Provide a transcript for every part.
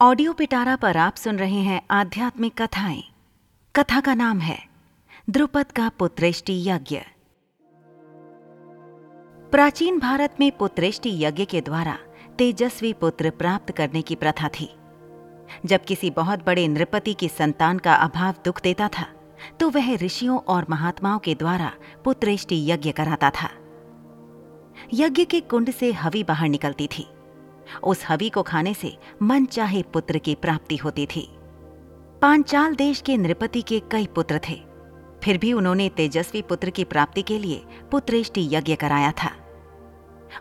Audio पिटारा पर आप सुन रहे हैं आध्यात्मिक कथाएँ। कथा का नाम है, द्रुपद का पुत्रेष्टि यज्ञ। प्राचीन भारत में पुत्रेष्टि यज्ञ के द्वारा तेजस्वी पुत्र प्राप्त करने की प्रथा थी। जब किसी बहुत बड़े नृपति की संतान का अभाव दुख देता था तो वह ऋषियों और महात्माओं के द्वारा पुत्रेष्टि यज्ञ कराता था। यज्ञ के कुंड से हवी बाहर निकलती थी। उस हवि को खाने से मन चाहे पुत्र की प्राप्ति होती थी। पांचाल देश के नृपति के कई पुत्र थे। फिर भी उन्होंने तेजस्वी पुत्र की प्राप्ति के लिए पुत्रेष्टि यज्ञ कराया था।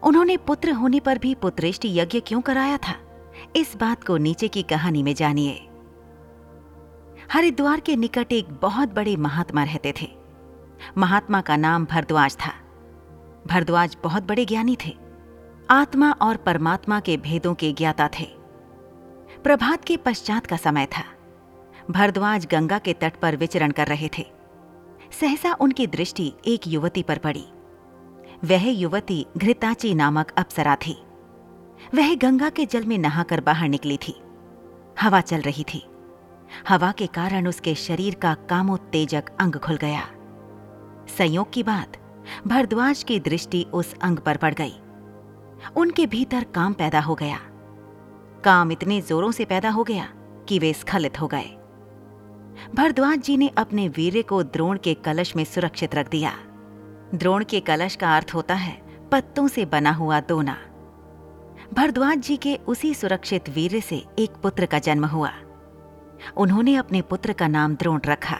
उन्होंने पुत्र होने पर भी पुत्रेष्टि यज्ञ क्यों कराया था? इस बात को नीचे की कहानी में जानिए। हरिद्वार के निकट एक बहुत बड़े महात्मा रहते थे। महात्मा का नाम भरद्वाज था। भरद्वाज बहुत बड़े ज्ञानी थे। आत्मा और परमात्मा के भेदों के ज्ञाता थे। प्रभात के पश्चात का समय था। भरद्वाज गंगा के तट पर विचरण कर रहे थे। सहसा उनकी दृष्टि एक युवती पर पड़ी। वह युवती घृताची नामक अप्सरा थी। वह गंगा के जल में नहाकर बाहर निकली थी। हवा चल रही थी। हवा के कारण उसके शरीर का कामोत्तेजक अंग खुल गया। संयोग की बात, भरद्वाज की दृष्टि उस अंग पर पड़ गई। उनके भीतर काम पैदा हो गया। काम इतने जोरों से पैदा हो गया कि वे स्खलित हो गए। भरद्वाज जी ने अपने वीर्य को द्रोण के कलश में सुरक्षित रख दिया। द्रोण के कलश का अर्थ होता है पत्तों से बना हुआ दोना। भरद्वाज जी के उसी सुरक्षित वीर्य से एक पुत्र का जन्म हुआ। उन्होंने अपने पुत्र का नाम द्रोण रखा।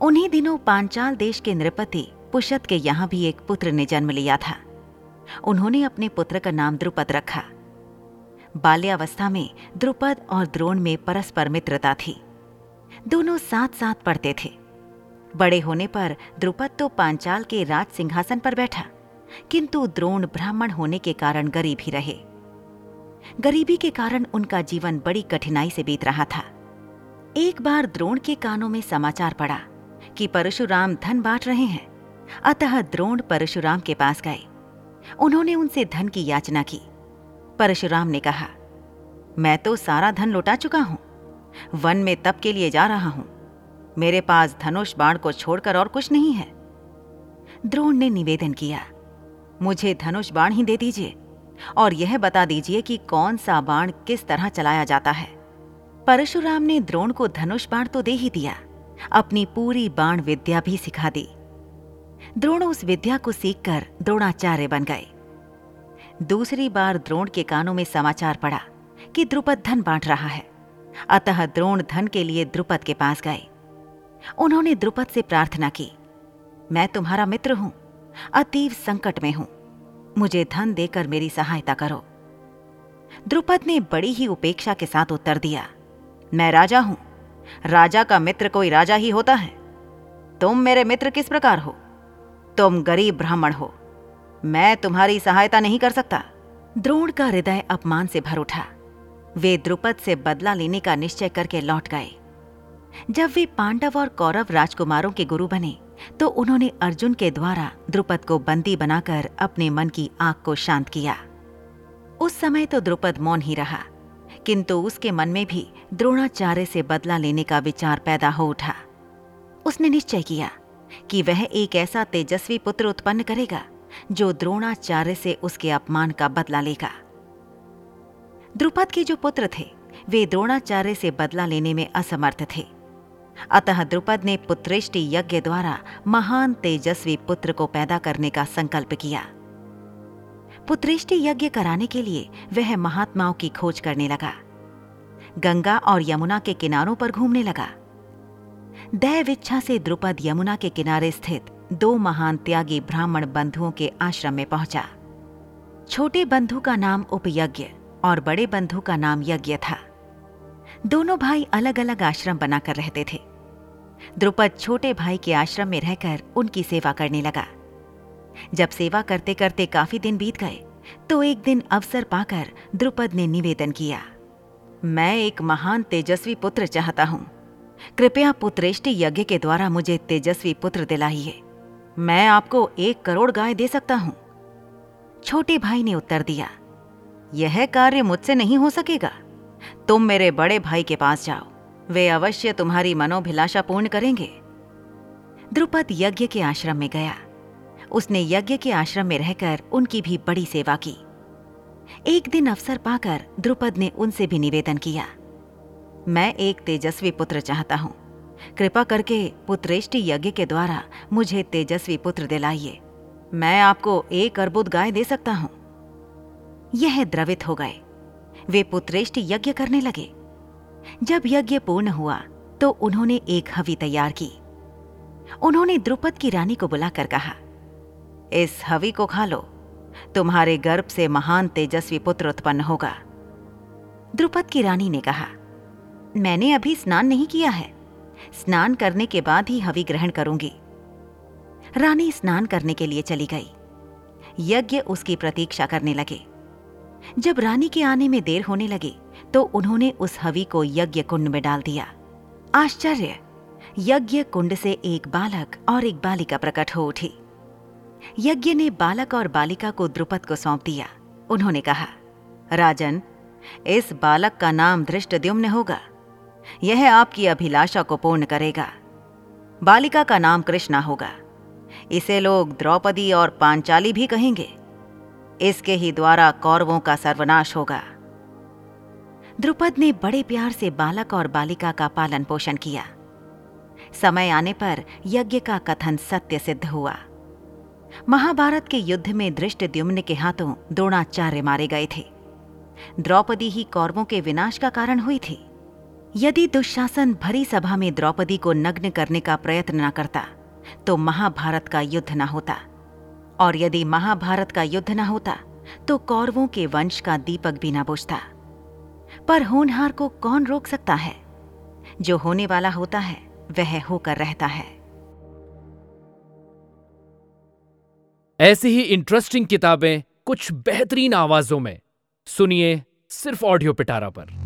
उन्हीं दिनों पांचाल देश के नृपति पुषत के यहाँ भी एक पुत्र ने जन्म लिया था। उन्होंने अपने पुत्र का नाम द्रुपद रखा। बाल्यावस्था में द्रुपद और द्रोण में परस्पर मित्रता थी। दोनों साथ साथ पढ़ते थे। बड़े होने पर द्रुपद तो पांचाल के राज सिंहासन पर बैठा, किंतु द्रोण ब्राह्मण होने के कारण गरीब ही रहे। गरीबी के कारण उनका जीवन बड़ी कठिनाई से बीत रहा था। एक बार द्रोण के कानों में समाचार पड़ा कि परशुराम धन बांट रहे हैं। अतः द्रोण परशुराम के पास गए। उन्होंने उनसे धन की याचना की। परशुराम ने कहा, मैं तो सारा धन लुटा चुका हूँ। वन में तप के लिए जा रहा हूँ। मेरे पास धनुष बाण को छोड़कर और कुछ नहीं है। द्रोण ने निवेदन किया, मुझे धनुष बाण ही दे दीजिए, और यह बता दीजिए कि कौन सा बाण किस तरह चलाया जाता है। परशुराम ने द्रोण को धनुष बाण तो दे ही दिया, अपनी पूरी बाण विद्या भी सिखा दी। द्रोण उस विद्या को सीखकर द्रोणाचार्य बन गए। दूसरी बार द्रोण के कानों में समाचार पड़ा कि द्रुपद धन बांट रहा है। अतः द्रोण धन के लिए द्रुपद के पास गए। उन्होंने द्रुपद से प्रार्थना की, मैं तुम्हारा मित्र हूँ, अतीव संकट में हूँ। मुझे धन देकर मेरी सहायता करो। द्रुपद ने बड़ी ही उपेक्षा के साथ उत्तर दिया, मैं राजा हूँ। राजा का मित्र कोई राजा ही होता है। तुम मेरे मित्र किस प्रकार हो? तुम गरीब ब्राह्मण हो। मैं तुम्हारी सहायता नहीं कर सकता। द्रोण का हृदय अपमान से भर उठा। वे द्रुपद से बदला लेने का निश्चय करके लौट गए। जब वे पांडव और कौरव राजकुमारों के गुरु बने तो उन्होंने अर्जुन के द्वारा द्रुपद को बंदी बनाकर अपने मन की आग को शांत किया। उस समय तो द्रुपद मौन ही रहा, किंतु उसके मन में भी द्रोणाचार्य से बदला लेने का विचार पैदा हो उठा। उसने निश्चय किया कि वह एक ऐसा तेजस्वी पुत्र उत्पन्न करेगा, जो द्रोणाचार्य से उसके अपमान का बदला लेगा। द्रुपद के जो पुत्र थे, वे द्रोणाचार्य से बदला लेने में असमर्थ थे। अतः द्रुपद ने पुत्रेष्टि यज्ञ द्वारा महान तेजस्वी पुत्र को पैदा करने का संकल्प किया। पुत्रेष्टि यज्ञ कराने के लिए वह महात्माओं की खोज करने लगा। गंगा और यमुना के किनारों पर घूमने लगा। दैव इच्छा से द्रुपद यमुना के किनारे स्थित दो महान त्यागी ब्राह्मण बंधुओं के आश्रम में पहुँचा। छोटे बंधु का नाम उपयज्ञ और बड़े बंधु का नाम यज्ञ था। दोनों भाई अलग अलग आश्रम बनाकर रहते थे। द्रुपद छोटे भाई के आश्रम में रहकर उनकी सेवा करने लगा। जब सेवा करते करते काफ़ी दिन बीत गए तो एक दिन अवसर पाकर द्रुपद ने निवेदन किया, मैं एक महान तेजस्वी पुत्र चाहता हूँ। कृपया पुत्रेष्टि यज्ञ के द्वारा मुझे तेजस्वी पुत्र दिलाइए। मैं आपको एक करोड़ गाय दे सकता हूँ। छोटे भाई ने उत्तर दिया, यह कार्य मुझसे नहीं हो सकेगा। तुम मेरे बड़े भाई के पास जाओ। वे अवश्य तुम्हारी मनोभिलाषा पूर्ण करेंगे। द्रुपद यज्ञ के आश्रम में गया। उसने यज्ञ के आश्रम में रहकर उनकी भी बड़ी सेवा की। एक दिन अवसर पाकर द्रुपद ने उनसे भी निवेदन किया मैं एक तेजस्वी पुत्र चाहता हूँ। कृपा करके पुत्रेष्टि यज्ञ के द्वारा मुझे तेजस्वी पुत्र दिलाइए। मैं आपको एक अर्बुद गाय दे सकता हूँ। यह द्रवित हो गए। वे पुत्रेष्टि यज्ञ करने लगे। जब यज्ञ पूर्ण हुआ तो उन्होंने एक हवि तैयार की। उन्होंने द्रुपद की रानी को बुलाकर कहा, इस हवि को खा लो। तुम्हारे गर्भ से महान तेजस्वी पुत्र उत्पन्न होगा। द्रुपद की रानी ने कहा मैंने अभी स्नान नहीं किया है। स्नान करने के बाद ही हवि ग्रहण करूँगी। रानी स्नान करने के लिए चली गई। यज्ञ उसकी प्रतीक्षा करने लगे। जब रानी के आने में देर होने लगी तो उन्होंने उस हवि को यज्ञ कुंड में डाल दिया। आश्चर्य! यज्ञ कुंड से एक बालक और एक बालिका प्रकट हो उठी। यज्ञ ने बालक और बालिका को द्रुपद को सौंप दिया। उन्होंने कहा, राजन, इस बालक का नाम धृष्टद्युम्न होगा। यह आपकी अभिलाषा को पूर्ण करेगा। बालिका का नाम कृष्णा होगा। इसे लोग द्रौपदी और पांचाली भी कहेंगे। इसके ही द्वारा कौरवों का सर्वनाश होगा। द्रुपद ने बड़े प्यार से बालक और बालिका का पालन पोषण किया। समय आने पर यज्ञ का कथन सत्य सिद्ध हुआ। महाभारत के युद्ध में दृष्टद्युम्न के हाथों द्रोणाचार्य मारे गए थे। द्रौपदी ही कौरवों के विनाश का कारण हुई थी। यदि दुशासन भरी सभा में द्रौपदी को नग्न करने का प्रयत्न न करता तो महाभारत का युद्ध न होता। और यदि महाभारत का युद्ध न होता तो कौरवों के वंश का दीपक भी न बुझता। पर होनहार को कौन रोक सकता है? जो होने वाला होता है, वह होकर रहता है। ऐसी ही इंटरेस्टिंग किताबें कुछ बेहतरीन आवाजों में। सुनिए सिर्फ़ ऑडियो पिटारा पर।